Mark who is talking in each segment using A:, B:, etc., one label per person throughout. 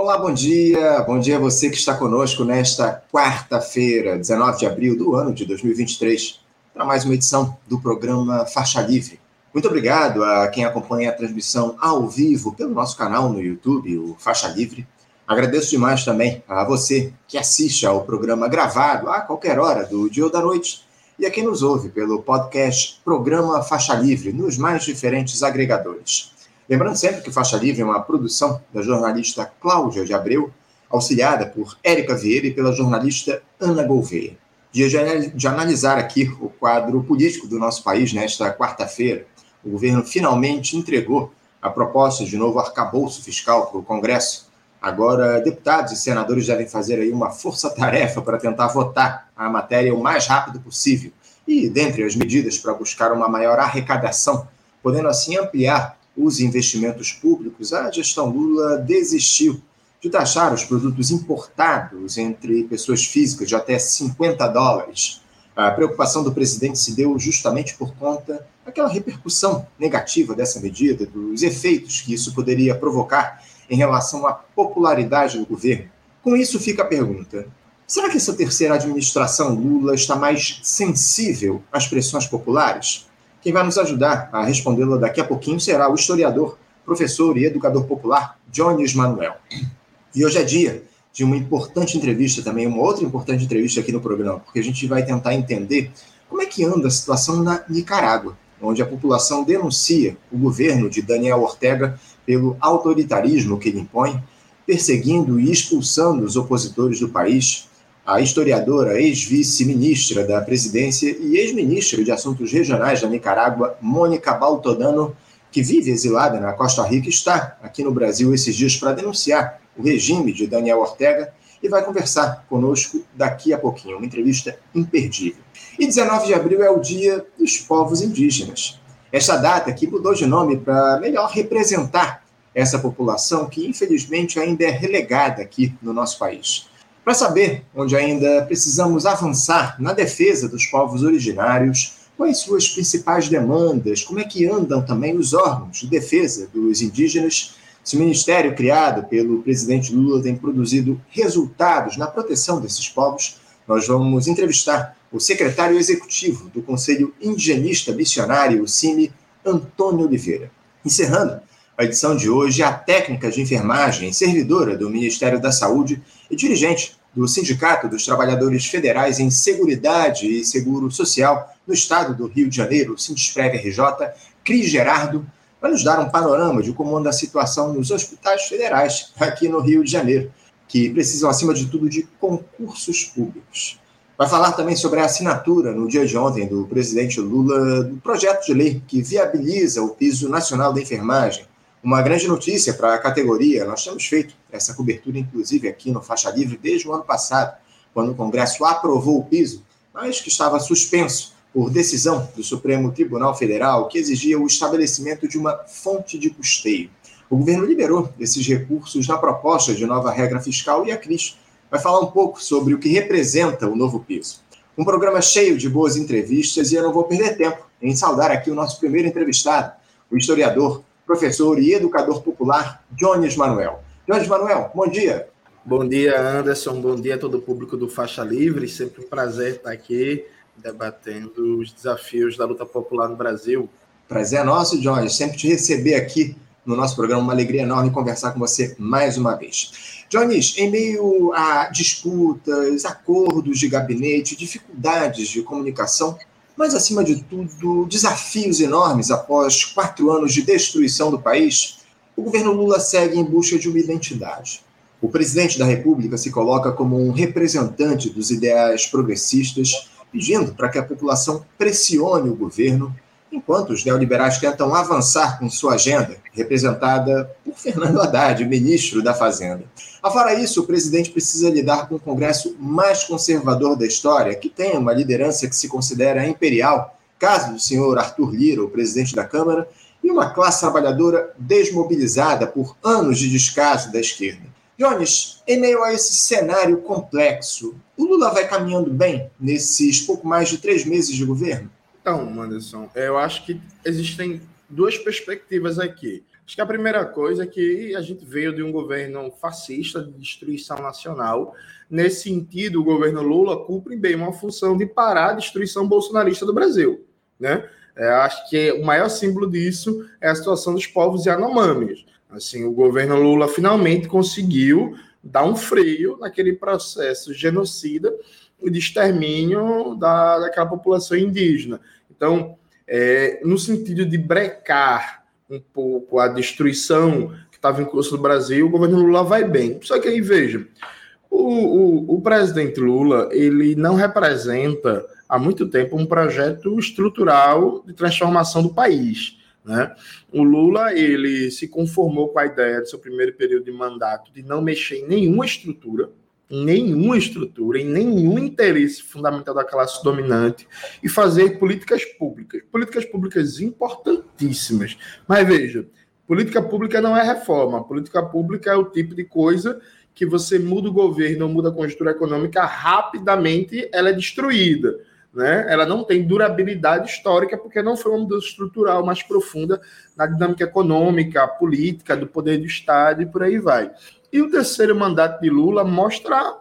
A: Olá, bom dia. Bom dia a você que está conosco nesta quarta-feira, 19 de abril do ano de 2023, para mais uma edição do programa Faixa Livre. Muito obrigado a quem acompanha a transmissão ao vivo pelo nosso canal no YouTube, o Faixa Livre. Agradeço demais também a você que assiste ao programa gravado a qualquer hora do dia ou da noite e a quem nos ouve pelo podcast Programa Faixa Livre nos mais diferentes agregadores. Lembrando sempre que Faixa Livre é uma produção da jornalista Cláudia de Abreu, auxiliada por Érica Vieira e pela jornalista Ana Gouveia. Dia de analisar aqui o quadro político do nosso país nesta quarta-feira. O governo finalmente entregou a proposta de novo arcabouço fiscal para o Congresso. Agora, deputados e senadores devem fazer aí uma força-tarefa para tentar votar a matéria o mais rápido possível. E, dentre as medidas para buscar uma maior arrecadação, podendo assim ampliar os investimentos públicos, a gestão Lula desistiu de taxar os produtos importados entre pessoas físicas de até 50 dólares. A preocupação do presidente se deu justamente por conta daquela repercussão negativa dessa medida, dos efeitos que isso poderia provocar em relação à popularidade do governo. Com isso fica a pergunta: será que essa terceira administração Lula está mais sensível às pressões populares? Quem vai nos ajudar a respondê-la daqui a pouquinho será o historiador, professor e educador popular Jones Manuel. E hoje é dia de uma importante entrevista também, uma outra importante entrevista aqui no programa, porque a gente vai tentar entender como é que anda a situação na Nicarágua, onde a população denuncia o governo de Daniel Ortega pelo autoritarismo que ele impõe, perseguindo e expulsando os opositores do país, a historiadora, ex-vice-ministra da presidência e ex-ministra de Assuntos Regionais da Nicarágua, Mônica Baltodano, que vive exilada na Costa Rica, está aqui no Brasil esses dias para denunciar o regime de Daniel Ortega e vai conversar conosco daqui a pouquinho. Uma entrevista imperdível. E 19 de abril é o Dia dos Povos Indígenas. Esta data que mudou de nome para melhor representar essa população que, infelizmente, ainda é relegada aqui no nosso país. Para saber onde ainda precisamos avançar na defesa dos povos originários, quais suas principais demandas, como é que andam também os órgãos de defesa dos indígenas, se o ministério criado pelo presidente Lula tem produzido resultados na proteção desses povos, nós vamos entrevistar o secretário executivo do Conselho Indigenista Missionário, o CIMI, Antônio Oliveira. Encerrando a edição de hoje, a técnica de enfermagem, servidora do Ministério da Saúde e dirigente do Sindicato dos Trabalhadores Federais em Seguridade e Seguro Social no estado do Rio de Janeiro, o Sindesprev RJ, Cris Gerardo, vai nos dar um panorama de como anda a situação nos hospitais federais aqui no Rio de Janeiro, que precisam, acima de tudo, de concursos públicos. Vai falar também sobre a assinatura, no dia de ontem, do presidente Lula, do projeto de lei que viabiliza o piso nacional da enfermagem, uma grande notícia para a categoria, nós temos feito essa cobertura, inclusive, aqui no Faixa Livre desde o ano passado, quando o Congresso aprovou o piso, mas que estava suspenso por decisão do Supremo Tribunal Federal, que exigia o estabelecimento de uma fonte de custeio. O governo liberou esses recursos na proposta de nova regra fiscal e a Cris vai falar um pouco sobre o que representa o novo piso. Um programa cheio de boas entrevistas e eu não vou perder tempo em saudar aqui o nosso primeiro entrevistado, o historiador professor e educador popular Jones Manuel. Jones Manuel, bom dia.
B: Bom dia, Anderson. Bom dia a todo o público do Faixa Livre. Sempre um prazer estar aqui debatendo os desafios da luta popular no Brasil.
A: Prazer é nosso, Jones. Sempre te receber aqui no nosso programa. Uma alegria enorme conversar com você mais uma vez. Jones, em meio a disputas, acordos de gabinete, dificuldades de comunicação, mas, acima de tudo, desafios enormes após quatro anos de destruição do país, o governo Lula segue em busca de uma identidade. O presidente da República se coloca como um representante dos ideais progressistas, pedindo para que a população pressione o governo enquanto os neoliberais tentam avançar com sua agenda, representada por Fernando Haddad, ministro da Fazenda. Afora isso, o presidente precisa lidar com o Congresso mais conservador da história, que tem uma liderança que se considera imperial, caso do senhor Arthur Lira, o presidente da Câmara, e uma classe trabalhadora desmobilizada por anos de descaso da esquerda. Jones, em meio a esse cenário complexo, o Lula vai caminhando bem nesses pouco mais de três meses de governo?
B: Então, Anderson, eu acho que existem duas perspectivas aqui. Acho que a primeira coisa é que a gente veio de um governo fascista de destruição nacional. Nesse sentido, o governo Lula cumpre bem uma função de parar a destruição bolsonarista do Brasil. Né? É, acho que o maior símbolo disso é a situação dos povos Yanomami. Assim, o governo Lula finalmente conseguiu dar um freio naquele processo genocida de extermínio da, daquela população indígena. Então, é, no sentido de brecar um pouco a destruição que estava em curso no Brasil, o governo Lula vai bem. Só que aí, veja, o, o, o presidente Lula, ele não representa há muito tempo um projeto estrutural de transformação do país. Né? O Lula ele se conformou com a ideia do seu primeiro período de mandato de não mexer em nenhuma estrutura, nenhuma estrutura, em nenhum interesse fundamental da classe dominante e fazer políticas públicas, políticas públicas importantíssimas. Mas veja, política pública não é reforma, política pública é o tipo de coisa que você muda o governo, muda a conjuntura econômica, rapidamente ela é destruída. Né? Ela não tem durabilidade histórica porque não foi uma mudança estrutural mais profunda na dinâmica econômica, política, do poder do Estado e por aí vai. E o terceiro mandato de Lula mostra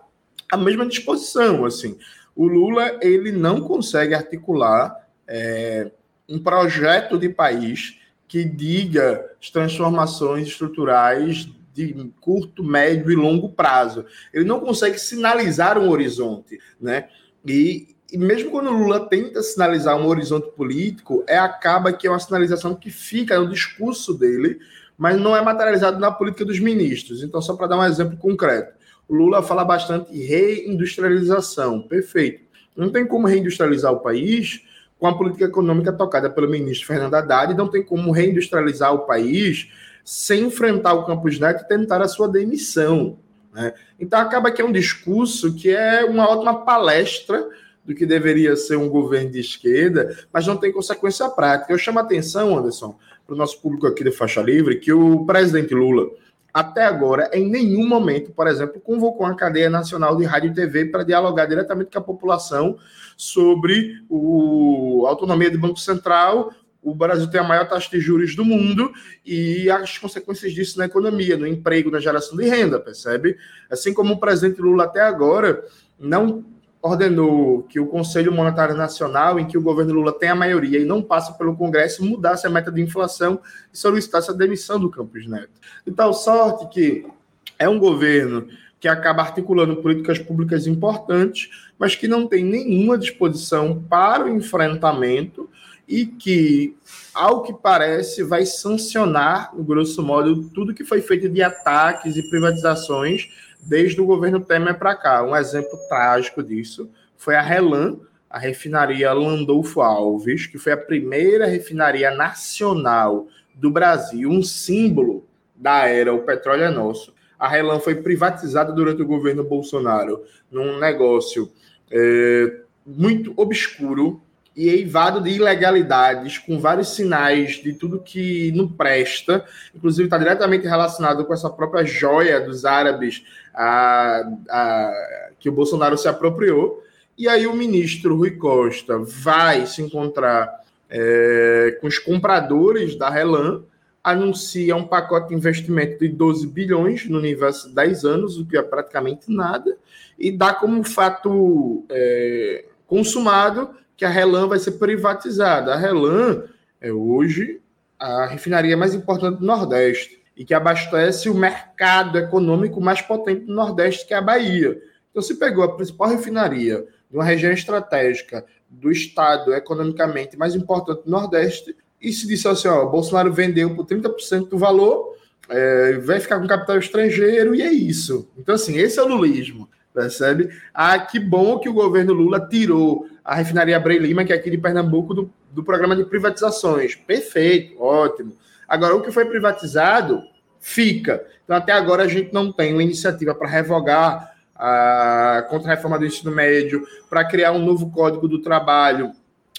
B: a mesma disposição. Assim, o Lula ele não consegue articular é, um projeto de país que diga as transformações estruturais de curto, médio e longo prazo. Ele não consegue sinalizar um horizonte, né? E, e mesmo quando Lula tenta sinalizar um horizonte político, é acaba que é uma sinalização que fica no discurso dele, mas não é materializado na política dos ministros. Então, só para dar um exemplo concreto, o Lula fala bastante reindustrialização, perfeito. Não tem como reindustrializar o país com a política econômica tocada pelo ministro Fernando Haddad, não tem como reindustrializar o país sem enfrentar o Campos Neto e tentar a sua demissão. Né? Então, acaba que é um discurso que é uma ótima palestra do que deveria ser um governo de esquerda, mas não tem consequência prática. Eu chamo a atenção, Anderson, para o nosso público aqui de Faixa Livre, que o presidente Lula, até agora, em nenhum momento, por exemplo, convocou uma cadeia nacional de rádio e TV para dialogar diretamente com a população sobre o, a autonomia do Banco Central. O Brasil tem a maior taxa de juros do mundo e as consequências disso na economia, no emprego, na geração de renda, percebe? Assim como o presidente Lula até agora não ordenou que o Conselho Monetário Nacional, em que o governo Lula tem a maioria e não passa pelo Congresso, mudasse a meta de inflação e solicitasse a demissão do Campos Neto. De tal sorte que é um governo que acaba articulando políticas públicas importantes, mas que não tem nenhuma disposição para o enfrentamento e que, ao que parece, vai sancionar, no grosso modo, tudo que foi feito de ataques e privatizações desde o governo Temer para cá. Um exemplo trágico disso foi a Relan, a refinaria Landolfo Alves, que foi a primeira refinaria nacional do Brasil, um símbolo da era O Petróleo é Nosso. A Relan foi privatizada durante o governo Bolsonaro num negócio é, muito obscuro, e eivado de ilegalidades, com vários sinais de tudo que não presta, inclusive está diretamente relacionado com essa própria joia dos árabes a, a, que o Bolsonaro se apropriou. E aí o ministro Rui Costa vai se encontrar é, com os compradores da Relan, anuncia um pacote de investimento de 12 bilhões no universo de 10 anos, o que é praticamente nada, e dá como fato é, consumado que a Relan vai ser privatizada. A Relan é hoje a refinaria mais importante do Nordeste e que abastece o mercado econômico mais potente do Nordeste, que é a Bahia. Então, se pegou a principal refinaria de uma região estratégica do estado economicamente mais importante do Nordeste e se disse assim: ó, Bolsonaro vendeu por 30% do valor, é, vai ficar com capital estrangeiro e é isso. Então, assim, esse é o lulismo, percebe? Ah, que bom que o governo Lula tirou a refinaria Abrei Lima, que é aqui de Pernambuco, do, do programa de privatizações. Perfeito, ótimo. Agora, o que foi privatizado fica. Então, até agora, a gente não tem uma iniciativa para revogar a contra-reforma do ensino médio, para criar um novo código do trabalho,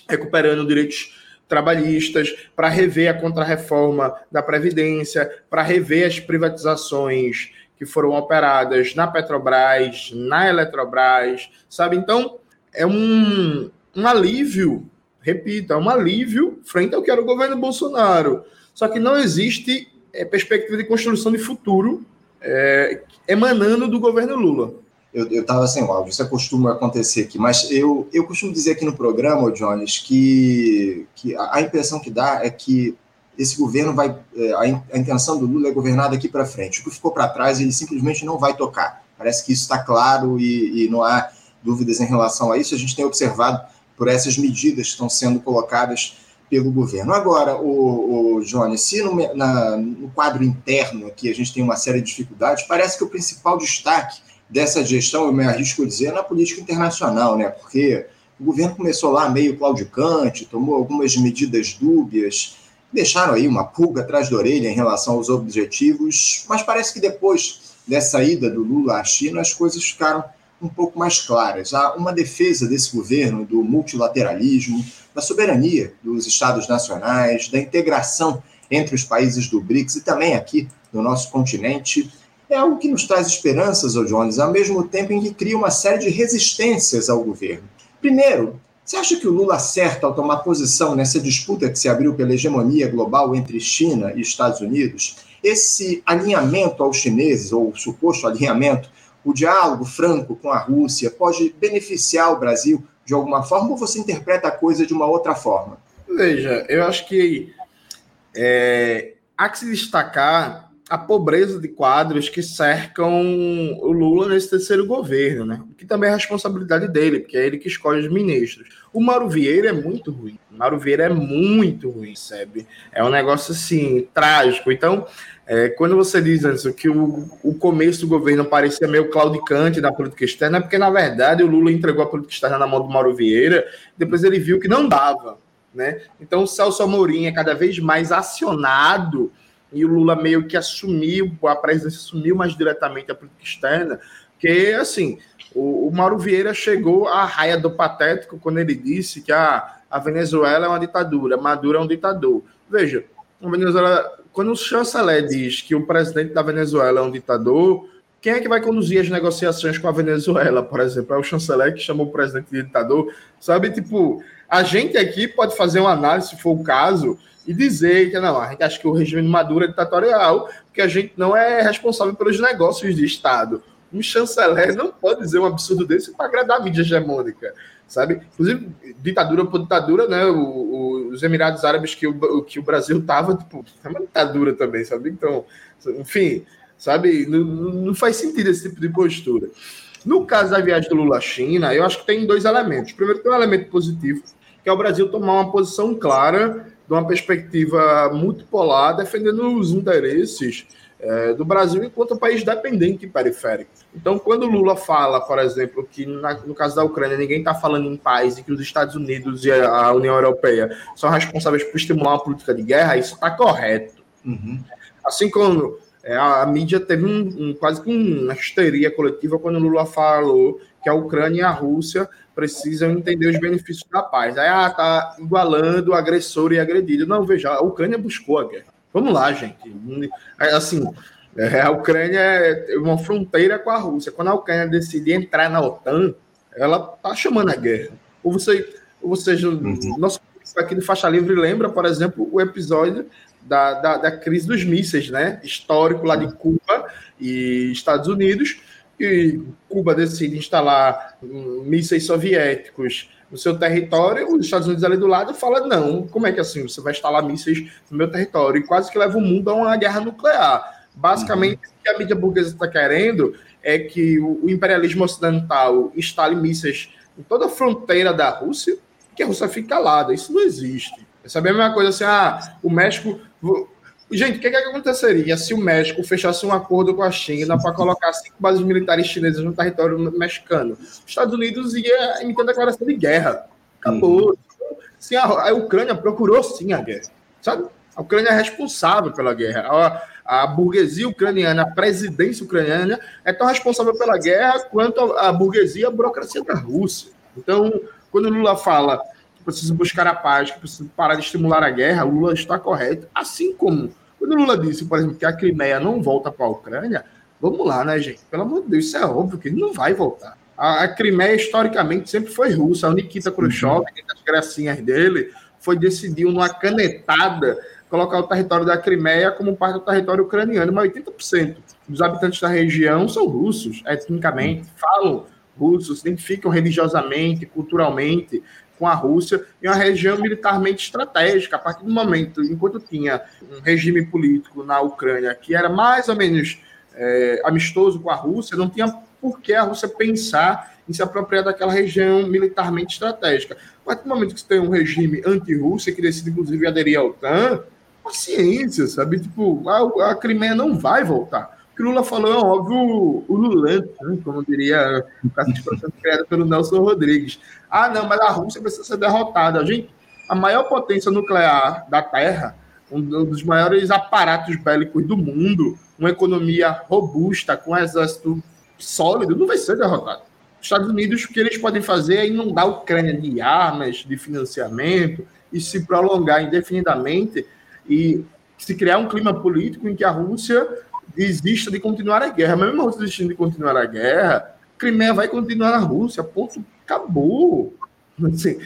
B: recuperando direitos trabalhistas, para rever a contrarreforma da Previdência, para rever as privatizações que foram operadas na Petrobras, na Eletrobras, sabe? Então, é um, um alívio, repito, é um alívio frente ao que era o governo Bolsonaro. Só que não existe é, perspectiva de construção de futuro é, emanando do governo Lula.
A: Eu estava sem o áudio, isso costuma acontecer aqui, mas eu, eu costumo dizer aqui no programa, Jones, que, que a, impressão que dá é que esse governo vai. É, a, a intenção do Lula é governar daqui para frente. O que ficou para trás, ele simplesmente não vai tocar. Parece que isso está claro e, e não há dúvidas em relação a isso. A gente tem observado por essas medidas que estão sendo colocadas pelo governo. Agora, o, o Jones, se no, na, no quadro interno aqui a gente tem uma série de dificuldades, parece que o principal destaque dessa gestão, eu me arrisco a dizer, é na política internacional, né? Porque o governo começou lá meio claudicante, tomou algumas medidas dúbias, deixaram aí uma pulga atrás da orelha em relação aos objetivos, mas parece que depois dessa ida do Lula à China, as coisas ficaram um pouco mais claras. Há uma defesa desse governo do multilateralismo, da soberania dos Estados nacionais, da integração entre os países do BRICS e também aqui no nosso continente. É algo que nos traz esperanças, ô Jones, ao mesmo tempo em que cria uma série de resistências ao governo. Primeiro, você acha que o Lula acerta ao tomar posição nessa disputa que se abriu pela hegemonia global entre China e Estados Unidos? Esse alinhamento aos chineses, ou suposto alinhamento, o diálogo franco com a Rússia, pode beneficiar o Brasil de alguma forma ou você interpreta a coisa de uma outra forma?
B: Veja, eu acho que é, há que se destacar a pobreza de quadros que cercam o Lula nesse terceiro governo, né? Que também é responsabilidade dele, porque é ele que escolhe os ministros. O Mauro Vieira é muito ruim. O Mauro Vieira é muito ruim, sabe? É um negócio assim, trágico. Então, é, quando você diz Anderson, que o, o começo do governo parecia meio claudicante da política externa, é porque, na verdade, o Lula entregou a política externa na mão do Mauro Vieira, depois ele viu que não dava. Né? Então, o Celso Amorim é cada vez mais acionado e o Lula meio que assumiu, a presidência assumiu mais diretamente a política externa, que, assim, o, o Mauro Vieira chegou à raia do patético quando ele disse que a, a Venezuela é uma ditadura, Maduro é um ditador. Veja, a Venezuela, quando o chanceler diz que o presidente da Venezuela é um ditador, quem é que vai conduzir as negociações com a Venezuela, por exemplo? É o chanceler que chamou o presidente de ditador. Sabe, tipo, a gente aqui pode fazer uma análise, se for o caso, e dizer que não, a gente acha que o regime de Maduro é ditatorial, porque a gente não é responsável pelos negócios de Estado. Um chanceler não pode dizer um absurdo desse para agradar a mídia hegemônica, sabe? Inclusive, ditadura por ditadura, né? O, o, os Emirados Árabes que o, que o Brasil estava, tipo, é uma ditadura também, sabe? Então, enfim, sabe? Não, não faz sentido esse tipo de postura. No caso da viagem do Lula à China, eu acho que tem dois elementos. Primeiro, tem um elemento positivo, que é o Brasil tomar uma posição clara de uma perspectiva multipolar, defendendo os interesses é, do Brasil enquanto país dependente e periférico. Então, quando Lula fala, por exemplo, que na, no caso da Ucrânia ninguém está falando em paz e que os Estados Unidos e a União Europeia são responsáveis por estimular uma política de guerra, isso está correto. Uhum. Assim como é, a, a, mídia teve um, um, quase que uma histeria coletiva quando Lula falou que a Ucrânia e a Rússia precisam entender os benefícios da paz. Aí, ah, tá igualando o agressor e agredido. Não, veja, a Ucrânia buscou a guerra. Vamos lá, gente. Assim, é, a Ucrânia é uma fronteira com a Rússia. Quando a Ucrânia decide entrar na OTAN, ela tá chamando a guerra. Ou você, ou seja, uhum. nosso aqui do Faixa Livre lembra, por exemplo, o episódio da, da, da crise dos mísseis, né? Histórico lá de Cuba e Estados Unidos, e Cuba decide instalar mísseis soviéticos no seu território, os Estados Unidos ali do lado fala não, como é que assim você vai instalar mísseis no meu território? E quase que leva o mundo a uma guerra nuclear. Basicamente, uhum. o que a mídia burguesa está querendo é que o imperialismo ocidental instale mísseis em toda a fronteira da Rússia, que a Rússia fique calada. Isso não existe. É a mesma coisa assim, ah, o México Gente, o que, que aconteceria se o México fechasse um acordo com a China para colocar cinco bases militares chinesas no território mexicano? Os Estados Unidos ia emitir uma declaração de guerra. Acabou. Uhum. Sim, a, a, Ucrânia procurou sim a guerra. Sabe? A Ucrânia é responsável pela guerra. A, a burguesia ucraniana, a presidência ucraniana é tão responsável pela guerra quanto a, a burguesia e a burocracia da Rússia. Então, quando Lula fala precisa buscar a paz, que precisa parar de estimular a guerra, o Lula está correto. Assim como quando o Lula disse, por exemplo, que a Crimeia não volta para a Ucrânia, vamos lá, né, gente? Pelo amor de Deus, isso é óbvio que ele não vai voltar. A, a Crimeia, historicamente, sempre foi russa. A Nikita Khrushchev, uhum. as gracinhas dele, foi decidiu numa canetada colocar o território da Crimeia como parte do território ucraniano, mas 80% dos habitantes da região são russos, etnicamente, falam russo, se identificam religiosamente, culturalmente com a Rússia, em uma região militarmente estratégica. A partir do momento, enquanto tinha um regime político na Ucrânia que era mais ou menos é, amistoso com a Rússia, não tinha por que a Rússia pensar em se apropriar daquela região militarmente estratégica. A partir do momento que você tem um regime anti-Rússia, que decide inclusive aderir à OTAN, paciência, sabe? Tipo, a, a Crimeia não vai voltar que Lula falou é óbvio o Lula, né? como diria o caso de processo criado pelo Nelson Rodrigues. Ah, não, mas a Rússia precisa ser derrotada. Gente, a maior potência nuclear da Terra, um dos maiores aparatos bélicos do mundo, uma economia robusta, com um exército sólido, não vai ser derrotado. Os Estados Unidos, o que eles podem fazer é inundar a Ucrânia de armas, de financiamento, e se prolongar indefinidamente e se criar um clima político em que a Rússia desista de continuar a guerra. Mas mesmo desistindo de continuar a guerra, Crimeia vai continuar na Rússia. Ponto. Acabou. Assim,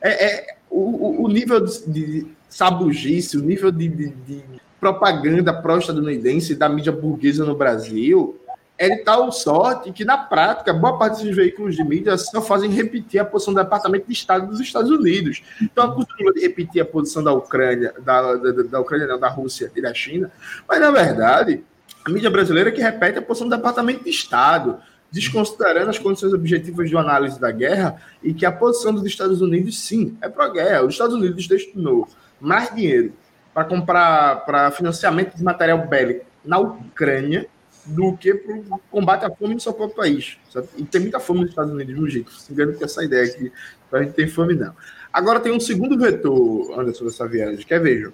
B: é, é o, o, nível de, de sabugice, o nível de, de, de propaganda pró-estadunidense da mídia burguesa no Brasil é de tal sorte que, na prática, boa parte desses veículos de mídia só fazem repetir a posição do Departamento de Estado dos Estados Unidos. Então, acostuma de repetir a posição da Ucrânia, da, da, da Ucrânia, não, da Rússia e da China, mas, na verdade, a mídia brasileira que repete a posição do Departamento de Estado, desconsiderando as condições objetivas de análise da guerra e que a posição dos Estados Unidos, sim, é pró-guerra. Os Estados Unidos destinou mais dinheiro para comprar, para financiamento de material bélico na Ucrânia do que para o combate à fome no seu próprio país. Sabe? E tem muita fome nos Estados Unidos, no jeito. Se engano com essa ideia que a gente tem fome, não. Agora tem um segundo vetor, Anderson, dessa viagem, que é, vejam,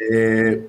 B: é,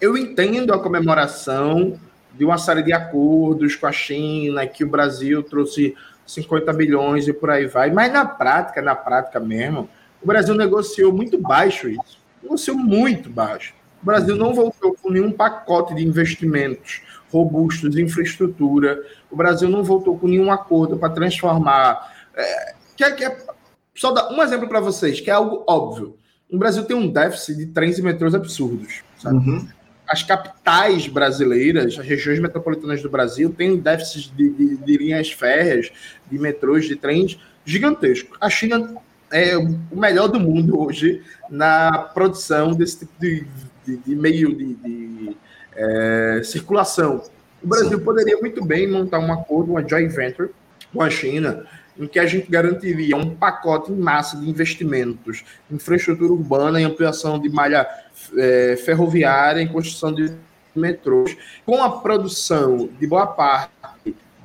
B: eu entendo a comemoração de uma série de acordos com a China, que o Brasil trouxe 50 bilhões e por aí vai, mas na prática, na prática mesmo, o Brasil negociou muito baixo isso. Negociou muito baixo. O Brasil não voltou com nenhum pacote de investimentos robustos de infraestrutura. O Brasil não voltou com nenhum acordo para transformar. É, quer, quer, só dar um exemplo para vocês, que é algo óbvio. O Brasil tem um déficit de trens e metrôs absurdos. Uhum. As capitais brasileiras, as regiões metropolitanas do Brasil, têm um déficit de, de, de linhas férreas, de metrôs, de trens gigantesco. A China é o melhor do mundo hoje na produção desse tipo de, de, de meio de, de é, circulação. O Brasil Sim. poderia muito bem montar um acordo, uma joint venture com a China, em que a gente garantiria um pacote em massa de investimentos, infraestrutura urbana e ampliação de malha é, ferroviária, em construção de metrôs, com a produção de boa parte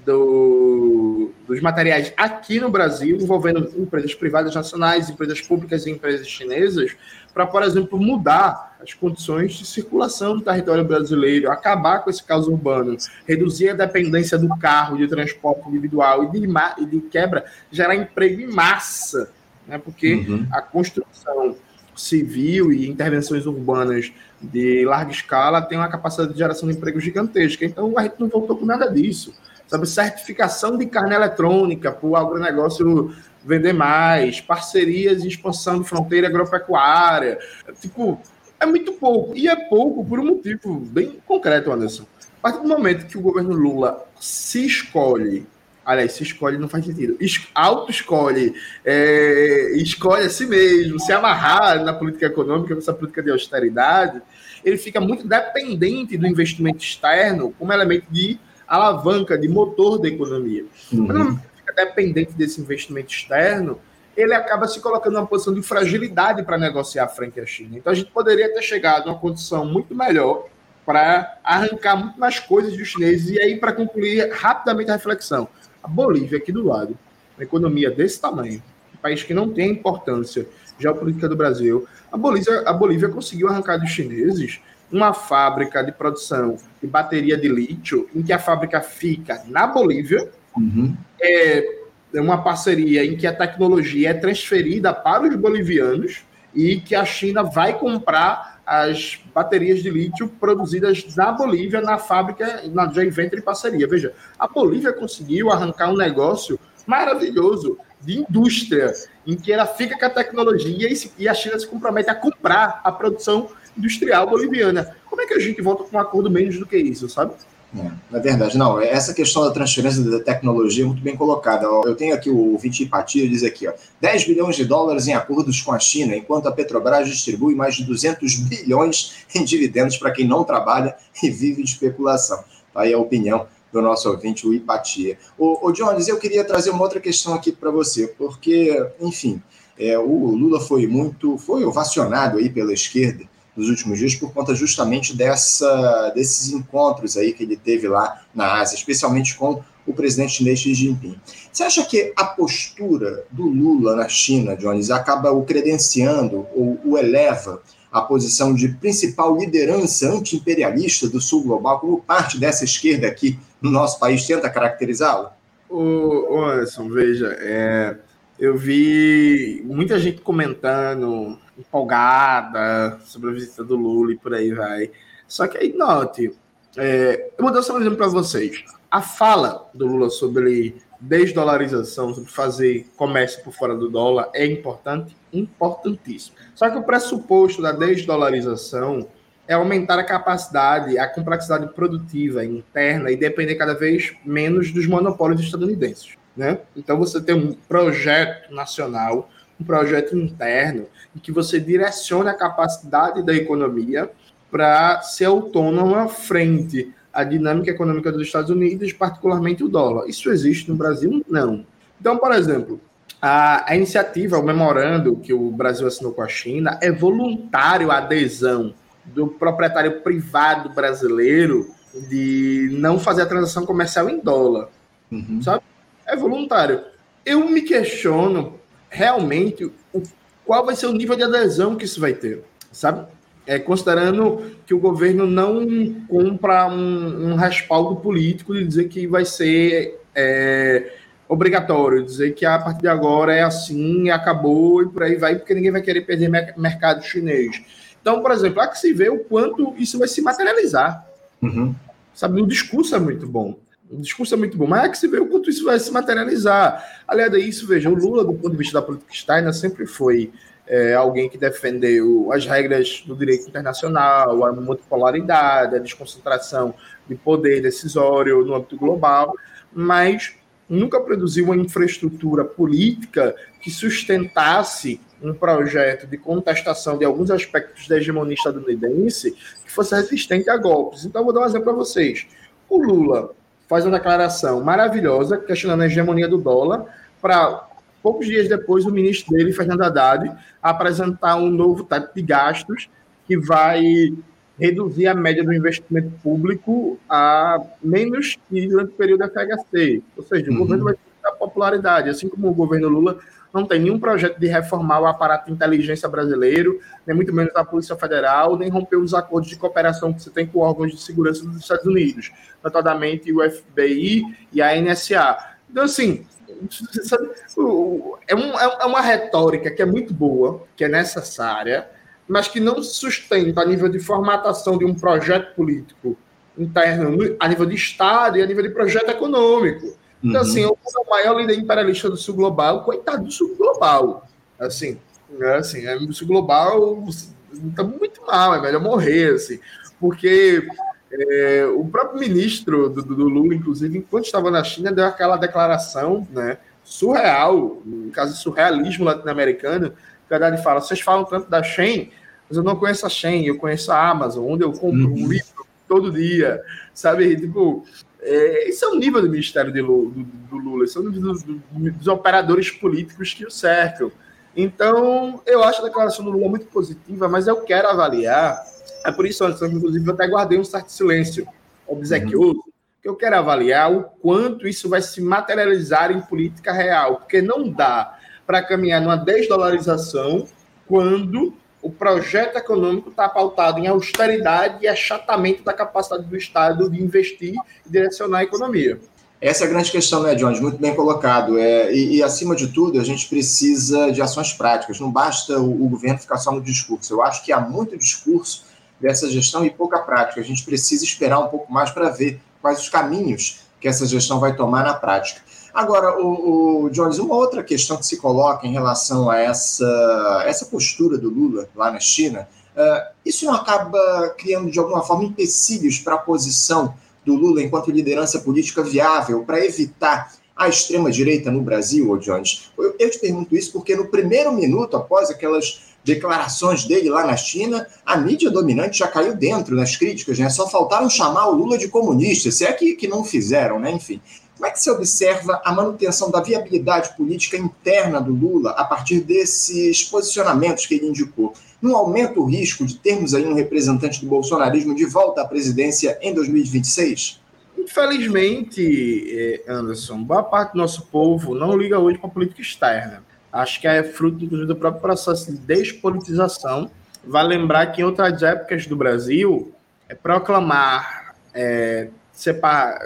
B: do, dos materiais aqui no Brasil, envolvendo empresas privadas nacionais, empresas públicas e empresas chinesas, para, por exemplo, mudar as condições de circulação do território brasileiro, acabar com esse caos urbano, reduzir a dependência do carro de transporte individual e de, e de quebra, gerar emprego em massa, né? porque uhum. a construção civil e intervenções urbanas de larga escala tem uma capacidade de geração de emprego gigantesca. Então, a gente não voltou com nada disso. Sabe, certificação de carne eletrônica para o agronegócio vender mais, parcerias e expansão de fronteira agropecuária. Tipo, é muito pouco. E é pouco por um motivo bem concreto, Anderson. A partir do momento que o governo Lula se escolhe, aliás, se escolhe não faz sentido, auto-escolhe, é, escolhe a si mesmo, se amarrar na política econômica, nessa política de austeridade, ele fica muito dependente do investimento externo como elemento de alavanca, de motor da economia. Uhum. Mas dependente desse investimento externo, ele acaba se colocando numa posição de fragilidade para negociar frente à China. Então a gente poderia ter chegado a uma condição muito melhor para arrancar muito mais coisas dos chineses. E aí, para concluir rapidamente a reflexão, a Bolívia aqui do lado, uma economia desse tamanho, um país que não tem importância geopolítica do Brasil, a Bolívia, a Bolívia conseguiu arrancar dos chineses uma fábrica de produção de bateria de lítio, em que a fábrica fica na Bolívia, Uhum. É, é uma parceria em que a tecnologia é transferida para os bolivianos e que a China vai comprar as baterias de lítio produzidas na Bolívia, na fábrica, na joint venture parceria. Veja, a Bolívia conseguiu arrancar um negócio maravilhoso. de indústria, em que ela fica com a tecnologia e a China se compromete a comprar a produção industrial boliviana. Como é que a gente volta com um acordo menos do que isso, sabe?
A: É, é verdade. Não, essa questão da transferência da tecnologia é muito bem colocada. Eu tenho aqui o Viti Empatia, diz aqui, ó, 10 bilhões de dólares em acordos com a China, enquanto a Petrobras distribui mais de 200 bilhões em dividendos para quem não trabalha e vive de especulação. Tá aí a opinião do nosso ouvinte, o Empatia. O, o Jones, eu queria trazer uma outra questão aqui para você, porque, enfim, é, o Lula foi muito, foi ovacionado aí pela esquerda nos últimos dias por conta justamente dessa, desses encontros aí que ele teve lá na Ásia, especialmente com o presidente chinês Xi Jinping. Você acha que a postura do Lula na China, Jones, acaba o credenciando ou o eleva à posição de principal liderança anti-imperialista do sul global, como parte dessa esquerda aqui no nosso país tenta caracterizá-lo?
B: Ô, Anderson, veja, é, eu vi muita gente comentando empolgada sobre a visita do Lula e por aí vai. Só que aí, note, é, eu vou dar só um exemplo para vocês. A fala do Lula sobre desdolarização, sobre fazer comércio por fora do dólar, é importante? Importantíssimo. Só que o pressuposto da desdolarização é aumentar a capacidade, a complexidade produtiva interna e depender cada vez menos dos monopólios estadunidenses. Né? Então você tem um projeto nacional um projeto interno em que você direcione a capacidade da economia para ser autônoma frente à dinâmica econômica dos Estados Unidos, particularmente o dólar. Isso existe no Brasil? Não. Então, por exemplo, a, a iniciativa, o memorando que o Brasil assinou com a China, é voluntário a adesão do proprietário privado brasileiro de não fazer a transação comercial em dólar. Uhum. Sabe? É voluntário. Eu me questiono realmente o, qual vai ser o nível de adesão que isso vai ter, sabe? É, considerando que o governo não compra um, um respaldo político de dizer que vai ser é, obrigatório, dizer que a partir de agora é assim, acabou e por aí vai, porque ninguém vai querer perder mercado chinês. Então, por exemplo, há que se ver o quanto isso vai se materializar. Uhum. Sabe, o discurso é muito bom. O discurso é muito bom, mas é que se vê o quanto isso vai se materializar. Aliás, é isso, veja, o Lula, do ponto de vista da política externa, sempre foi é, alguém que defendeu as regras do direito internacional, a multipolaridade, a desconcentração de poder decisório no âmbito global, mas nunca produziu uma infraestrutura política que sustentasse um projeto de contestação de alguns aspectos da hegemonia estadunidense que fosse resistente a golpes. Então, vou dar um exemplo para vocês. O Lula faz uma declaração maravilhosa questionando a hegemonia do dólar, para poucos dias depois o ministro dele, Fernando Haddad, apresentar um novo teto de gastos que vai reduzir a média do investimento público a menos que durante o período da FHC. Ou seja, o uhum. governo vai ter popularidade, assim como o governo Lula não tem nenhum projeto de reformar o aparato de inteligência brasileiro, nem muito menos a Polícia Federal, nem romper os acordos de cooperação que você tem com órgãos de segurança dos Estados Unidos, notadamente o FBI e a NSA. Então, assim, é, um, é uma retórica que é muito boa, que é necessária, mas que não se sustenta a nível de formatação de um projeto político interno, a nível de Estado e a nível de projeto econômico. Então, uhum. assim, o maior líder imperialista do sul global, coitado do sul global. Assim, é assim, é, o sul global está muito mal, é melhor morrer, assim, porque é, o próprio ministro do, do, Lula, inclusive, enquanto estava na China, deu aquela declaração, né, surreal, no caso de surrealismo latino-americano, que a Haddad fala, vocês falam tanto da Shen, mas eu não conheço a Shen, eu conheço a Amazon, onde eu compro uhum. um livro todo dia, sabe? Tipo, é, esse é o nível do Ministério de Lula, do, do Lula, esse é o nível dos, dos, operadores políticos que o cercam. Então, eu acho a declaração do Lula muito positiva, mas eu quero avaliar, é por isso, inclusive, eu até guardei um certo silêncio obsequioso, uhum. que eu quero avaliar o quanto isso vai se materializar em política real, porque não dá para caminhar numa desdolarização quando o projeto econômico está pautado em austeridade e achatamento da capacidade do Estado de investir e direcionar a economia.
A: Essa é a grande questão, né, Jones? Muito bem colocado. É, e, e, acima de tudo, a gente precisa de ações práticas. Não basta o, o, governo ficar só no discurso. Eu acho que há muito discurso dessa gestão e pouca prática. A gente precisa esperar um pouco mais para ver quais os caminhos que essa gestão vai tomar na prática. Agora, o, o Jones, uma outra questão que se coloca em relação a essa, essa postura do Lula lá na China, uh, isso não acaba criando de alguma forma empecilhos para a posição do Lula enquanto liderança política viável para evitar a extrema-direita no Brasil, ô Jones? Eu, eu te pergunto isso porque no primeiro minuto, após aquelas declarações dele lá na China, a mídia dominante já caiu dentro nas críticas, né? Só faltaram chamar o Lula de comunista, se é que, que não fizeram, né? Enfim. Como é que se observa a manutenção da viabilidade política interna do Lula a partir desses posicionamentos que ele indicou? Não aumenta o risco de termos aí um representante do bolsonarismo de volta à presidência em 2026?
B: Infelizmente, eh, Anderson, boa parte do nosso povo não liga hoje para a política externa. Acho que é fruto, inclusive, do próprio processo de despolitização. Vale lembrar que em outras épocas do Brasil, é proclamar, é, separar,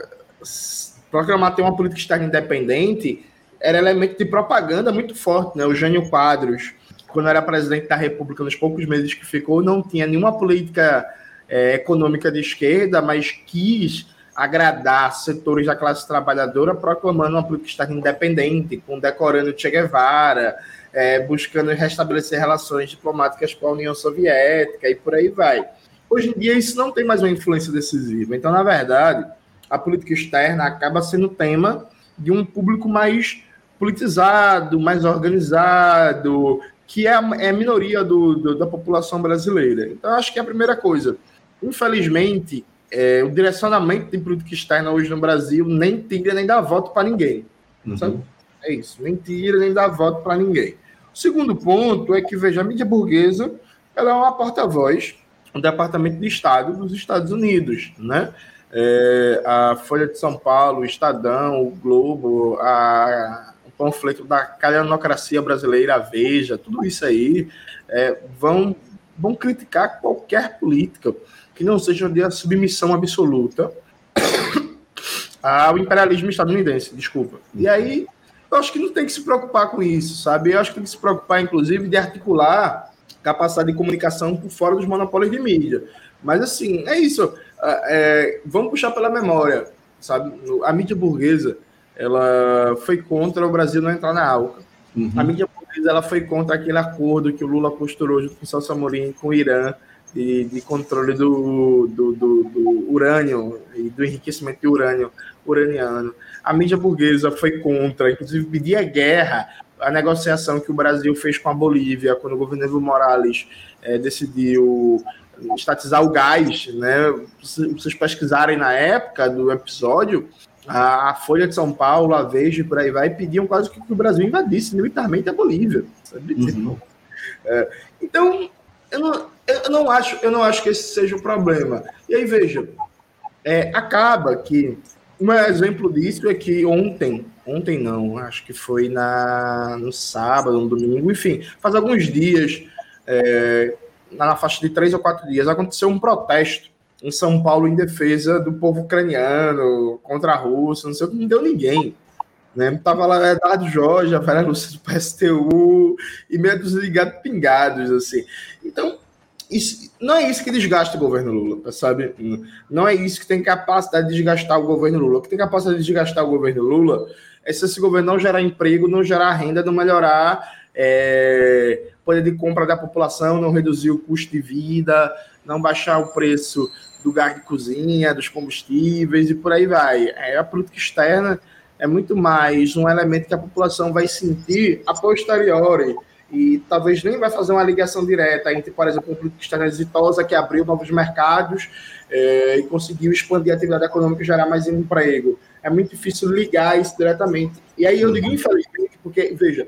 B: proclamar ter uma política externa independente era elemento de propaganda muito forte. Né? O Jânio Quadros, quando era presidente da República, nos poucos meses que ficou, não tinha nenhuma política é, econômica de esquerda, mas quis agradar setores da classe trabalhadora, proclamando uma política externa independente, condecorando Che Guevara, é, buscando restabelecer relações diplomáticas com a União Soviética e por aí vai. Hoje em dia, isso não tem mais uma influência decisiva. Então, na verdade, a política externa acaba sendo tema de um público mais politizado, mais organizado, que é a, é a minoria do, do, da população brasileira. Então, acho que é a primeira coisa. Infelizmente, é, o direcionamento de política externa hoje no Brasil nem tira nem dá voto para ninguém. Uhum. É isso, nem tira nem dá voto para ninguém. O segundo ponto é que, veja, a mídia burguesa ela é uma porta-voz do Departamento de Estado dos Estados Unidos, né? É, a Folha de São Paulo, o Estadão, o Globo, a, o panfleto da calhanocracia brasileira, a Veja, tudo isso aí, é, vão, vão criticar qualquer política que não seja de submissão absoluta ao imperialismo estadunidense, desculpa. E aí, eu acho que não tem que se preocupar com isso, sabe? Eu acho que tem que se preocupar, inclusive, de articular capacidade de comunicação por fora dos monopólios de mídia. Mas, assim, é isso. É, vamos puxar pela memória, sabe? A mídia burguesa, ela foi contra o Brasil não entrar na ALCA. Uhum. A mídia burguesa, ela foi contra aquele acordo que o Lula posturou junto com o Celso Amorim com o Irã de, de controle do, do, do, do, urânio e do enriquecimento de urânio uraniano. A mídia burguesa foi contra, inclusive pedia guerra a negociação que o Brasil fez com a Bolívia, quando o governo Evo Morales é, decidiu estatizar o gás, né? Vocês pesquisarem na época do episódio, a Folha de São Paulo, a Veja e por aí vai, pediam quase que o Brasil invadisse militarmente a Bolívia. Uhum. É, então, eu não, eu não, acho, eu não acho que esse seja o problema. E aí, veja, é, acaba que um exemplo disso é que ontem, ontem não, acho que foi na, no sábado, no domingo, enfim, faz alguns dias, é, na faixa de três ou quatro dias, aconteceu um protesto em São Paulo em defesa do povo ucraniano, contra a Rússia, não sei o que, não deu ninguém. Né? Tava lá Eduardo Jorge, a Vera Lúcia do PSTU e meio dos ligados pingados, assim. Então, isso, não é isso que desgasta o governo Lula, sabe? Não é isso que tem capacidade de desgastar o governo Lula. O que tem capacidade de desgastar o governo Lula é se esse governo não gerar emprego, não gerar renda, não melhorar é, poder de compra da população, não reduzir o custo de vida, não baixar o preço do gás de cozinha, dos combustíveis e por aí vai. É, a política externa é muito mais um elemento que a população vai sentir a posteriori e talvez nem vai fazer uma ligação direta entre, por exemplo, uma política externa exitosa que abriu novos mercados é, e conseguiu expandir a atividade econômica e gerar mais emprego. É muito difícil ligar isso diretamente. E aí eu digo infelizmente, porque, veja,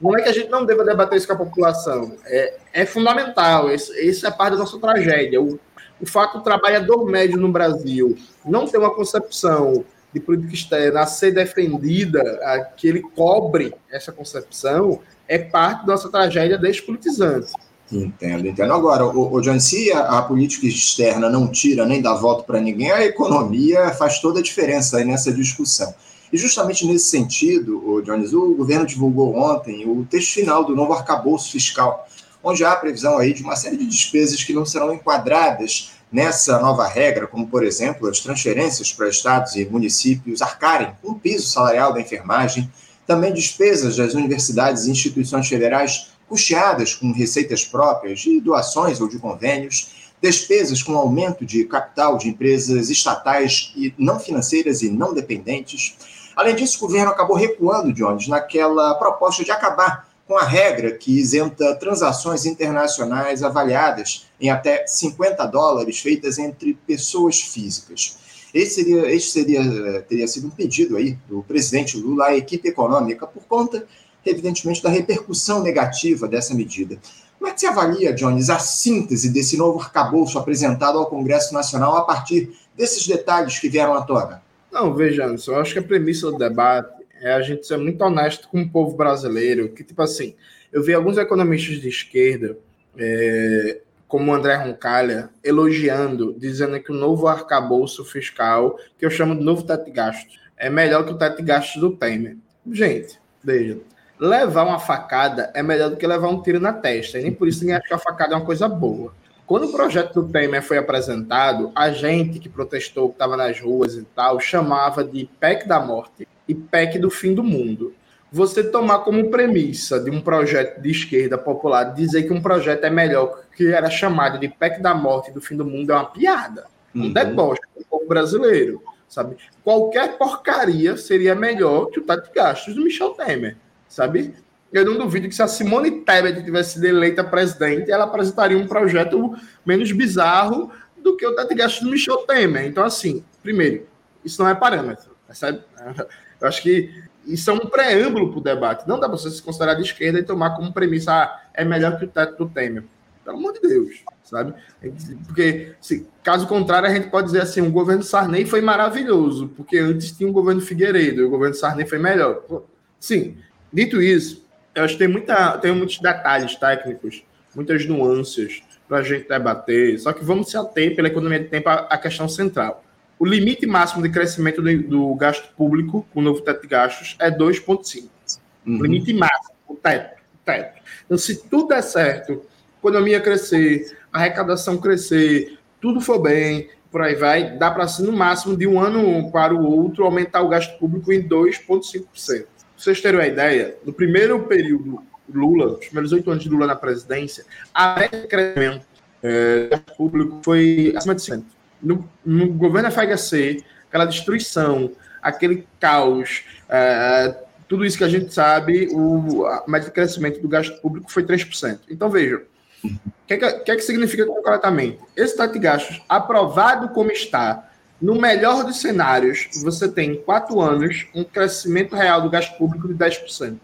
B: não é que a gente não deva debater isso com a população. É, é fundamental. Esse é parte da nossa tragédia. O, o fato do trabalhador médio no Brasil não ter uma concepção de política externa a ser defendida, a que ele cobre essa concepção, é parte da nossa tragédia despolitizante.
A: Entendo, entendo. Agora, o, o John, se a, a, política externa não tira nem dá voto para ninguém, a economia faz toda a diferença aí nessa discussão. E justamente nesse sentido, o Jones, o governo divulgou ontem o texto final do novo arcabouço fiscal, onde há a previsão aí de uma série de despesas que não serão enquadradas nessa nova regra, como, por exemplo, as transferências para estados e municípios arcarem com o piso salarial da enfermagem, também despesas das universidades e instituições federais custeadas com receitas próprias de doações ou de convênios, despesas com aumento de capital de empresas estatais e não financeiras e não dependentes. Além disso, o governo acabou recuando, Jones, naquela proposta de acabar com a regra que isenta transações internacionais avaliadas em até 50 dólares feitas entre pessoas físicas. Esse seria, esse seria, teria sido um pedido aí do presidente Lula à equipe econômica por conta, evidentemente, da repercussão negativa dessa medida. Como é que você avalia, Jones, a síntese desse novo arcabouço apresentado ao Congresso Nacional a partir desses detalhes que vieram à tona?
B: Não, veja, eu acho que a premissa do debate é a gente ser muito honesto com o povo brasileiro, que, tipo assim, eu vi alguns economistas de esquerda, é, como André Roncalha, elogiando, dizendo que o novo arcabouço fiscal, que eu chamo de novo teto de gastos, é melhor que o teto de gastos do Temer. Gente, veja, levar uma facada é melhor do que levar um tiro na testa, e nem por isso ninguém acha que a facada é uma coisa boa. Quando o projeto do Temer foi apresentado, a gente que protestou, que estava nas ruas e tal, chamava de PEC da morte e PEC do fim do mundo. Você tomar como premissa de um projeto de esquerda popular dizer que um projeto é melhor que era chamado de PEC da morte e do fim do mundo é uma piada. Um uhum. deboche do povo brasileiro, sabe? Qualquer porcaria seria melhor que o teto de gastos do Michel Temer, sabe? Eu não duvido que se a Simone Tebet tivesse sido eleita presidente, ela apresentaria um projeto menos bizarro do que o teto de gastos do Michel Temer. Então, assim, primeiro, isso não é parâmetro? Eu acho que isso é um preâmbulo para o debate. Não dá para você se considerar de esquerda e tomar como premissa, ah, é melhor que o teto do Temer. Pelo amor de Deus, sabe? Porque, se, caso contrário, a gente pode dizer assim, o governo Sarney foi maravilhoso, porque antes tinha o governo Figueiredo, e o governo Sarney foi melhor. Sim, dito isso, eu acho que tem, muita, tem muitos detalhes técnicos, muitas nuances para a gente debater, só que vamos se ater pela economia de tempo à questão central. O limite máximo de crescimento do, do gasto público, com o novo teto de gastos, é 2,5. Uhum. Limite máximo, o teto, o teto. Então, se tudo der certo, a economia crescer, arrecadação crescer, tudo for bem, por aí vai, dá para, assim, no máximo, de um ano para o outro, aumentar o gasto público em 2,5%. Vocês terem uma ideia, no primeiro período Lula, nos primeiros oito anos de Lula na presidência, a média de crescimento é, público foi acima de 100% no, no governo FHC, aquela destruição, aquele caos, é, tudo isso que a gente sabe, o, média de crescimento do gasto público foi 3%. Então, veja, o que, que, que, é que significa concretamente? Esse teto de gastos, aprovado como está, no melhor dos cenários, você tem em quatro anos um crescimento real do gasto público de 10%.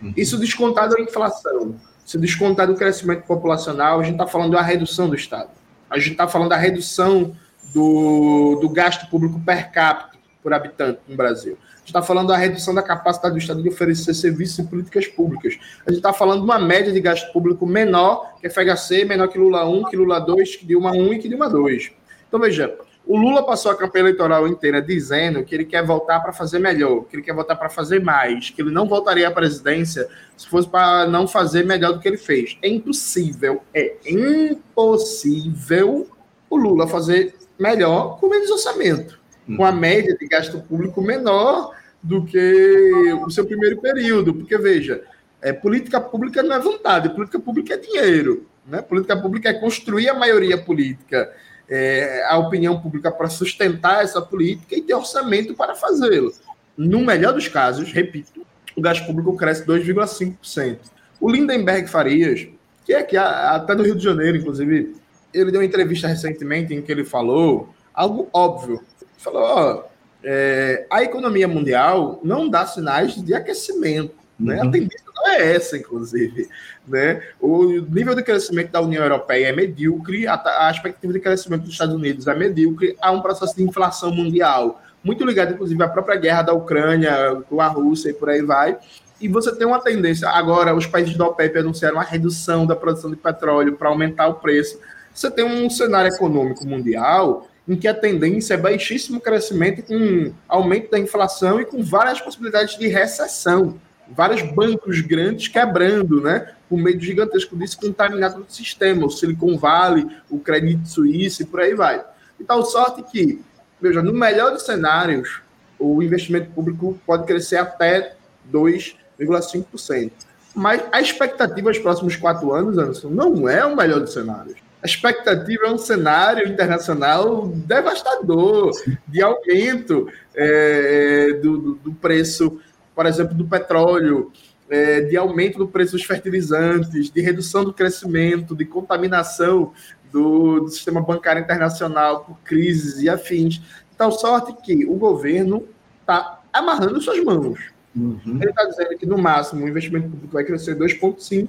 B: Uhum. Isso descontado a inflação, se descontado o crescimento populacional, a gente está falando da redução do Estado. A gente está falando da redução do, do gasto público per capita por habitante no Brasil. A gente está falando da redução da capacidade do Estado de oferecer serviços e políticas públicas. A gente está falando de uma média de gasto público menor que FHC, menor que Lula 1, que Lula 2, que Dilma 1 e que Dilma 2. Então, veja, o Lula passou a campanha eleitoral inteira dizendo que ele quer voltar para fazer melhor, que ele quer voltar para fazer mais, que ele não voltaria à presidência se fosse para não fazer melhor do que ele fez. É impossível, é impossível o Lula fazer melhor com menos orçamento, com a uhum. média de gasto público menor do que o seu primeiro período. Porque, veja, é, política pública não é vontade, política pública é dinheiro. Né? Política pública é construir a maioria política é, a opinião pública para sustentar essa política e ter orçamento para fazê-lo. No melhor dos casos, repito, o gasto público cresce 2,5%. O Lindenberg Farias, que é aqui até no Rio de Janeiro, inclusive, ele deu uma entrevista recentemente em que ele falou algo óbvio. Ele falou: ó, é, a economia mundial não dá sinais de aquecimento. Né? Uhum. A tendência não é essa, inclusive. Né? O nível de crescimento da União Europeia é medíocre, a, a expectativa de crescimento dos Estados Unidos é medíocre, há um processo de inflação mundial, muito ligado, inclusive, à própria guerra da Ucrânia com a Rússia e por aí vai. E você tem uma tendência. Agora, os países da OPEP anunciaram a redução da produção de petróleo para aumentar o preço. Você tem um cenário econômico mundial em que a tendência é baixíssimo crescimento com aumento da inflação e com várias possibilidades de recessão vários bancos grandes quebrando, né? com medo gigantesco se contaminar todo o sistema, o Silicon Valley, o Credit Suisse por aí vai. E tal sorte que, veja, no melhor dos cenários, o investimento público pode crescer até 2,5%. Mas a expectativa nos próximos quatro anos, Anderson, não é o melhor dos cenários. A expectativa é um cenário internacional devastador, de aumento é, do, do, preço, por exemplo, do petróleo, é, de aumento do preço dos fertilizantes, de redução do crescimento, de contaminação do, do sistema bancário internacional por crises e afins. De tal sorte que o governo está amarrando suas mãos. Uhum. Ele está dizendo que, no máximo, o investimento público vai crescer 2,5%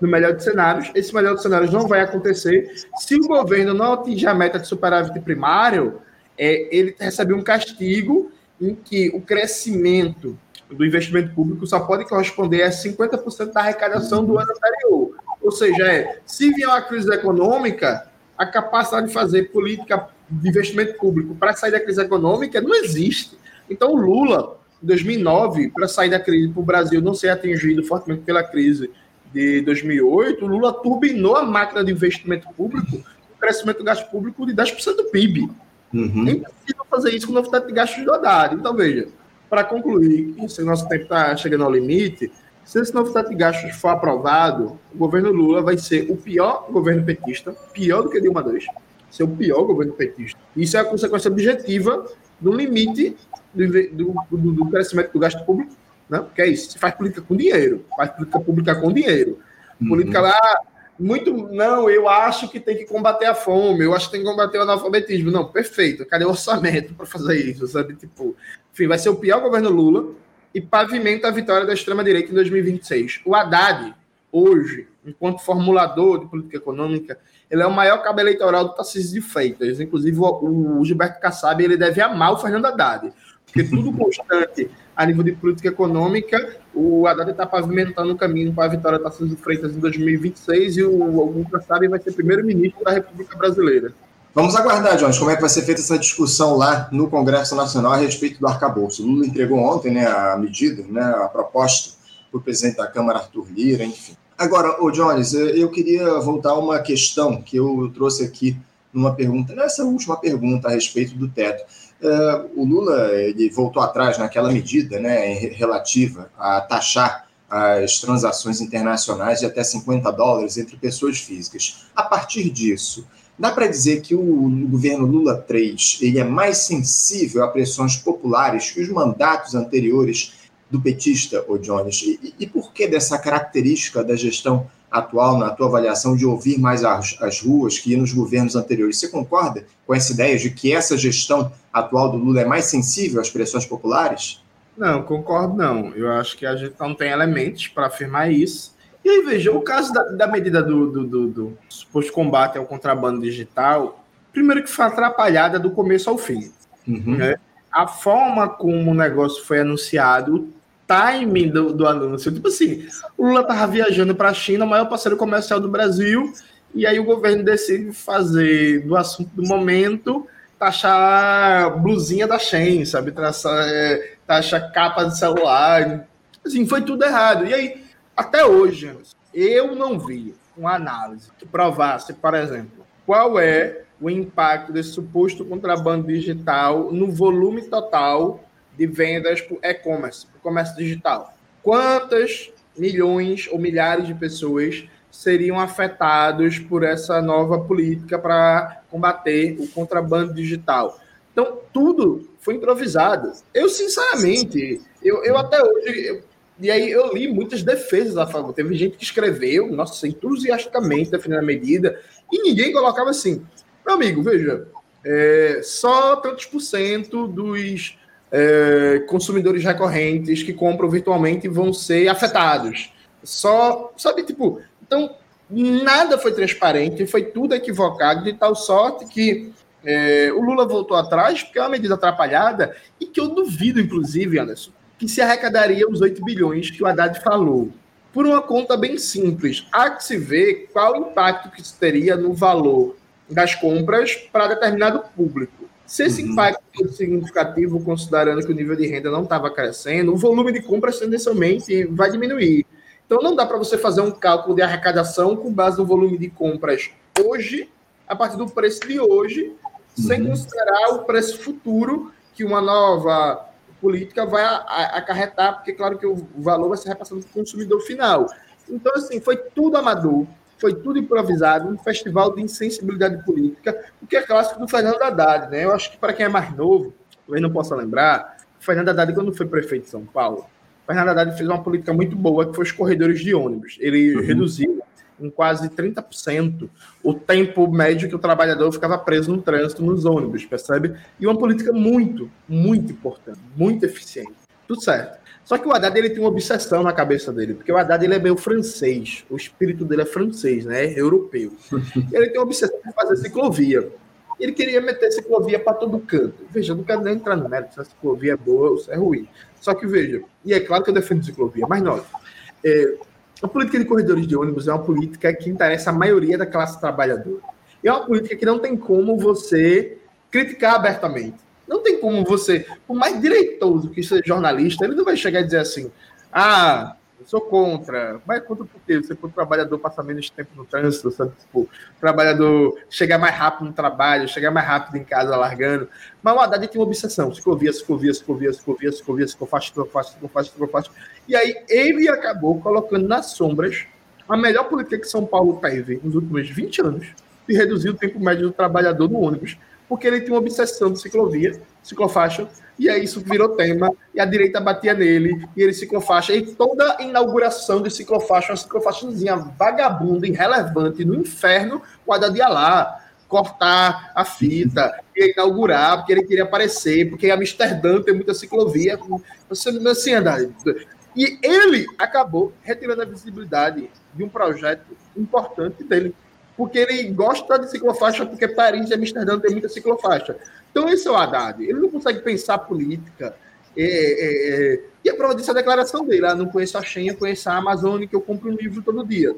B: no melhor dos cenários. Esse melhor dos cenários não vai acontecer. Se o governo não atingir a meta de superávit primário, é, ele recebe um castigo em que o crescimento do investimento público só pode corresponder a 50% da arrecadação do ano anterior. Ou seja, é, se vier uma crise econômica, a capacidade de fazer política de investimento público para sair da crise econômica não existe. Então, o Lula, em 2009, para sair da crise, para o Brasil não ser atingido fortemente pela crise de 2008, o Lula turbinou a máquina de investimento público, o crescimento do gasto público de 10% do PIB. Uhum. É impossível fazer isso com o novo teto de gastos do Haddad. Então, veja, para concluir, se o nosso tempo está chegando ao limite, se esse novo teto de gastos for aprovado, o governo Lula vai ser o pior governo petista, pior do que Dilma II, ser o pior governo petista. Isso é a consequência objetiva do limite do, do, do crescimento do gasto público, né? Porque é isso, se faz política com dinheiro, faz política pública com dinheiro. Uhum. Política lá, muito, não, eu acho que tem que combater a fome, eu acho que tem que combater o analfabetismo. Não, perfeito, cadê o orçamento para fazer isso, sabe? Tipo, enfim, vai ser o pior governo Lula e pavimenta a vitória da extrema-direita em 2026. O Haddad, hoje, enquanto formulador de política econômica, ele é o maior cabo eleitoral do Tarcísio de Freitas. Inclusive, o, o Gilberto Kassab, ele deve amar o Fernando Haddad, porque tudo constante a nível de política econômica, o Haddad está pavimentando o caminho para a vitória Tarcísio de Freitas em 2026 e o, o Kassab vai ser primeiro-ministro da República Brasileira.
A: Vamos aguardar, Jones, como é que vai ser feita essa discussão lá no Congresso Nacional a respeito do arcabouço. O Lula entregou ontem né, a medida, né, a proposta para o presidente da Câmara, Arthur Lira, enfim. Agora, o Jones, eu queria voltar a uma questão que eu trouxe aqui numa pergunta, nessa última pergunta a respeito do teto. Uh, o Lula ele voltou atrás naquela medida né, relativa a taxar as transações internacionais de até 50 dólares entre pessoas físicas. A partir disso, dá para dizer que o governo Lula 3 ele é mais sensível a pressões populares que os mandatos anteriores do petista, o Jones? E, e, por que dessa característica da gestão atual, na tua avaliação, de ouvir mais as, as ruas que nos governos anteriores? Você concorda com essa ideia de que essa gestão atual do Lula é mais sensível às pressões populares?
B: Não, concordo não. Eu acho que a gente não tem elementos para afirmar isso. E aí, veja, o caso da, da medida do, do, do, do, suposto combate ao contrabando digital, primeiro que foi atrapalhada do começo ao fim. Uhum. Né? A forma como o negócio foi anunciado, timing do, do anúncio. Tipo assim, o Lula estava viajando para a China, o maior parceiro comercial do Brasil, e aí o governo decide fazer do assunto do momento taxar blusinha da Shein, sabe? Taxar, é, taxar capa de celular. Assim, foi tudo errado. E aí, até hoje, eu não vi uma análise que provasse, por exemplo, qual é o impacto desse suposto contrabando digital no volume total de vendas por e-commerce, por comércio digital. Quantas milhões ou milhares de pessoas seriam afetados por essa nova política para combater o contrabando digital? Então, tudo foi improvisado. Eu, sinceramente, eu, eu até hoje. Eu, e aí eu li muitas defesas a favor. Teve gente que escreveu, nossa, entusiasticamente defendendo a medida, e ninguém colocava assim. Meu amigo, veja, é, só tantos por cento dos é, consumidores recorrentes que compram virtualmente vão ser afetados. Só, sabe, tipo, então nada foi transparente, foi tudo equivocado, de tal sorte que é, o Lula voltou atrás, porque é uma medida atrapalhada, e que eu duvido, inclusive, Anderson, que se arrecadaria os 8 bilhões que o Haddad falou. Por uma conta bem simples. Há que se ver qual o impacto que isso teria no valor das compras para determinado público. Se esse uhum. impacto for significativo, considerando que o nível de renda não estava crescendo, o volume de compras tendencialmente vai diminuir. Então não dá para você fazer um cálculo de arrecadação com base no volume de compras hoje, a partir do preço de hoje, uhum. sem considerar o preço futuro que uma nova política vai acarretar, porque claro que o valor vai ser repassado para o consumidor final. Então, assim, foi tudo amador, foi tudo improvisado, um festival de insensibilidade política, o que é clássico do Fernando Haddad, né? Eu acho que para quem é mais novo, talvez não possa lembrar, o Fernando Haddad, quando foi prefeito de São Paulo, o Fernando Haddad fez uma política muito boa, que foi os corredores de ônibus. Ele uhum. reduziu em quase 30% o tempo médio que o trabalhador ficava preso no trânsito nos ônibus, percebe? E uma política muito, muito importante, muito eficiente. Tudo certo. Só que o Haddad ele tem uma obsessão na cabeça dele, porque o Haddad ele é meio francês, o espírito dele é francês, né? Europeu. ele tem uma obsessão de fazer ciclovia. Ele queria meter ciclovia para todo canto. Veja, eu não quero nem entrar no mérito se a ciclovia é boa ou se é ruim. Só que veja, e é claro que eu defendo ciclovia, mas não. É, a política de corredores de ônibus é uma política que interessa a maioria da classe trabalhadora. E é uma política que não tem como você criticar abertamente. Não tem como você, por mais direitoso que seja jornalista, ele não vai chegar e dizer assim: ah, eu sou contra. Mas contra por quê? Você for trabalhador passar menos tempo no trânsito, sabe? Tipo, trabalhador chegar mais rápido no trabalho, chegar mais rápido em casa largando. Mas o Haddad tem uma obsessão: ciclovia, ciclovia, ciclovia, ciclovia, ciclovia, ciclofaixa, ciclofaixa, ciclofaixa, ciclofaixa. E aí ele acabou colocando nas sombras a melhor política que São Paulo teve nos últimos 20 anos de reduzir o tempo médio do trabalhador no ônibus porque ele tinha uma obsessão de ciclovia, ciclofaixa, e aí isso virou tema, e a direita batia nele, e ele ciclofaixa, e toda inauguração de ciclofaixa, uma ciclofaixazinha vagabunda, irrelevante, no inferno, o Haddad lá, cortar a fita, ia inaugurar, porque ele queria aparecer, porque Amsterdã tem muita ciclovia, você assim, Haddad. E ele acabou retirando a visibilidade de um projeto importante dele, porque ele gosta de ciclofaixa, porque Paris e Amsterdã tem muita ciclofaixa. Então, esse é o Haddad. Ele não consegue pensar política. É, é, é, e a prova disso é a declaração dele. Ah, não conheço a Xenha, conheço a Amazônia, que eu compro um livro todo dia.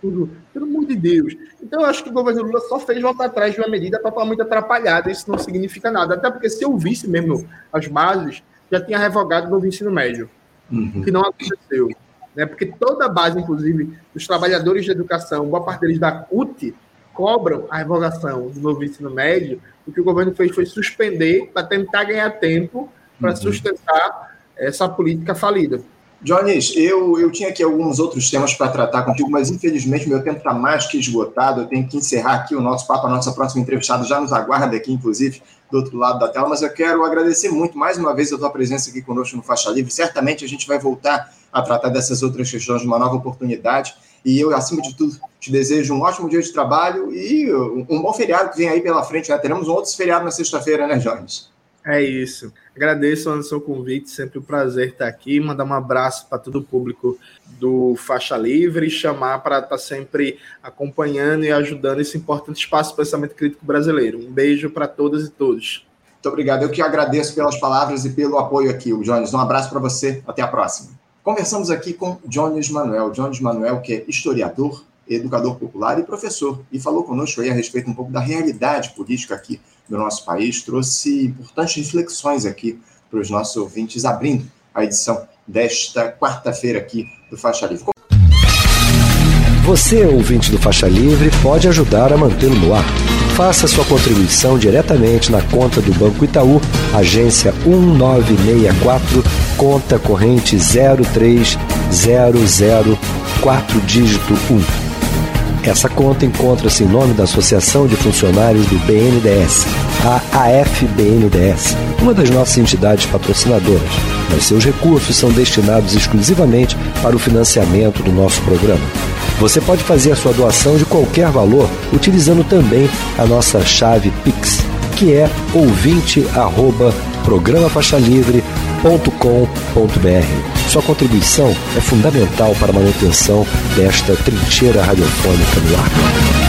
B: Tudo, pelo amor de Deus. Então, eu acho que o governo Lula só fez voltar atrás de uma medida totalmente atrapalhada. Isso não significa nada. Até porque, se eu visse mesmo as bases, já tinha revogado o novo ensino médio, uhum. que não aconteceu né? porque toda a base, inclusive, dos trabalhadores de educação, boa parte deles da CUT, cobram a revogação do novo ensino médio, o que o governo fez foi suspender para tentar ganhar tempo para uhum. sustentar essa política falida.
A: Jones, eu, eu tinha aqui alguns outros temas para tratar contigo, mas infelizmente meu tempo está mais que esgotado. Eu tenho que encerrar aqui o nosso papo. A nossa próxima entrevistada já nos aguarda aqui, inclusive, do outro lado da tela. Mas eu quero agradecer muito mais uma vez a tua presença aqui conosco no Faixa Livre. Certamente a gente vai voltar a tratar dessas outras questões de uma nova oportunidade. E eu, acima de tudo, te desejo um ótimo dia de trabalho e um bom feriado que vem aí pela frente. Né? Teremos um outro feriado na sexta-feira, né, Jones?
B: É isso. Agradeço o seu convite, sempre um prazer estar aqui. Mandar um abraço para todo o público do Faixa Livre e chamar para estar sempre acompanhando e ajudando esse importante espaço do pensamento crítico brasileiro. Um beijo para todas e todos.
A: Muito obrigado. Eu que agradeço pelas palavras e pelo apoio aqui, Jones. Um abraço para você. Até a próxima. Conversamos aqui com Jones Manuel. Jones Manuel, que é historiador, educador popular e professor, e falou conosco aí a respeito um pouco da realidade política aqui do nosso país, trouxe importantes reflexões aqui para os nossos ouvintes, abrindo a edição desta quarta-feira aqui do Faixa Livre.
C: Você, ouvinte do Faixa Livre, pode ajudar a mantê-lo no ar. Faça sua contribuição diretamente na conta do Banco Itaú, agência 1964, conta corrente 03004 dígito 1. Essa conta encontra-se em nome da Associação de Funcionários do BNDES, a AFBNDES, uma das nossas entidades patrocinadoras, mas seus recursos são destinados exclusivamente para o financiamento do nosso programa. Você pode fazer a sua doação de qualquer valor utilizando também a nossa chave Pix, que é ouvinte@programafaixalivre.com.br. Sua contribuição é fundamental para a manutenção desta trincheira radiofônica no ar.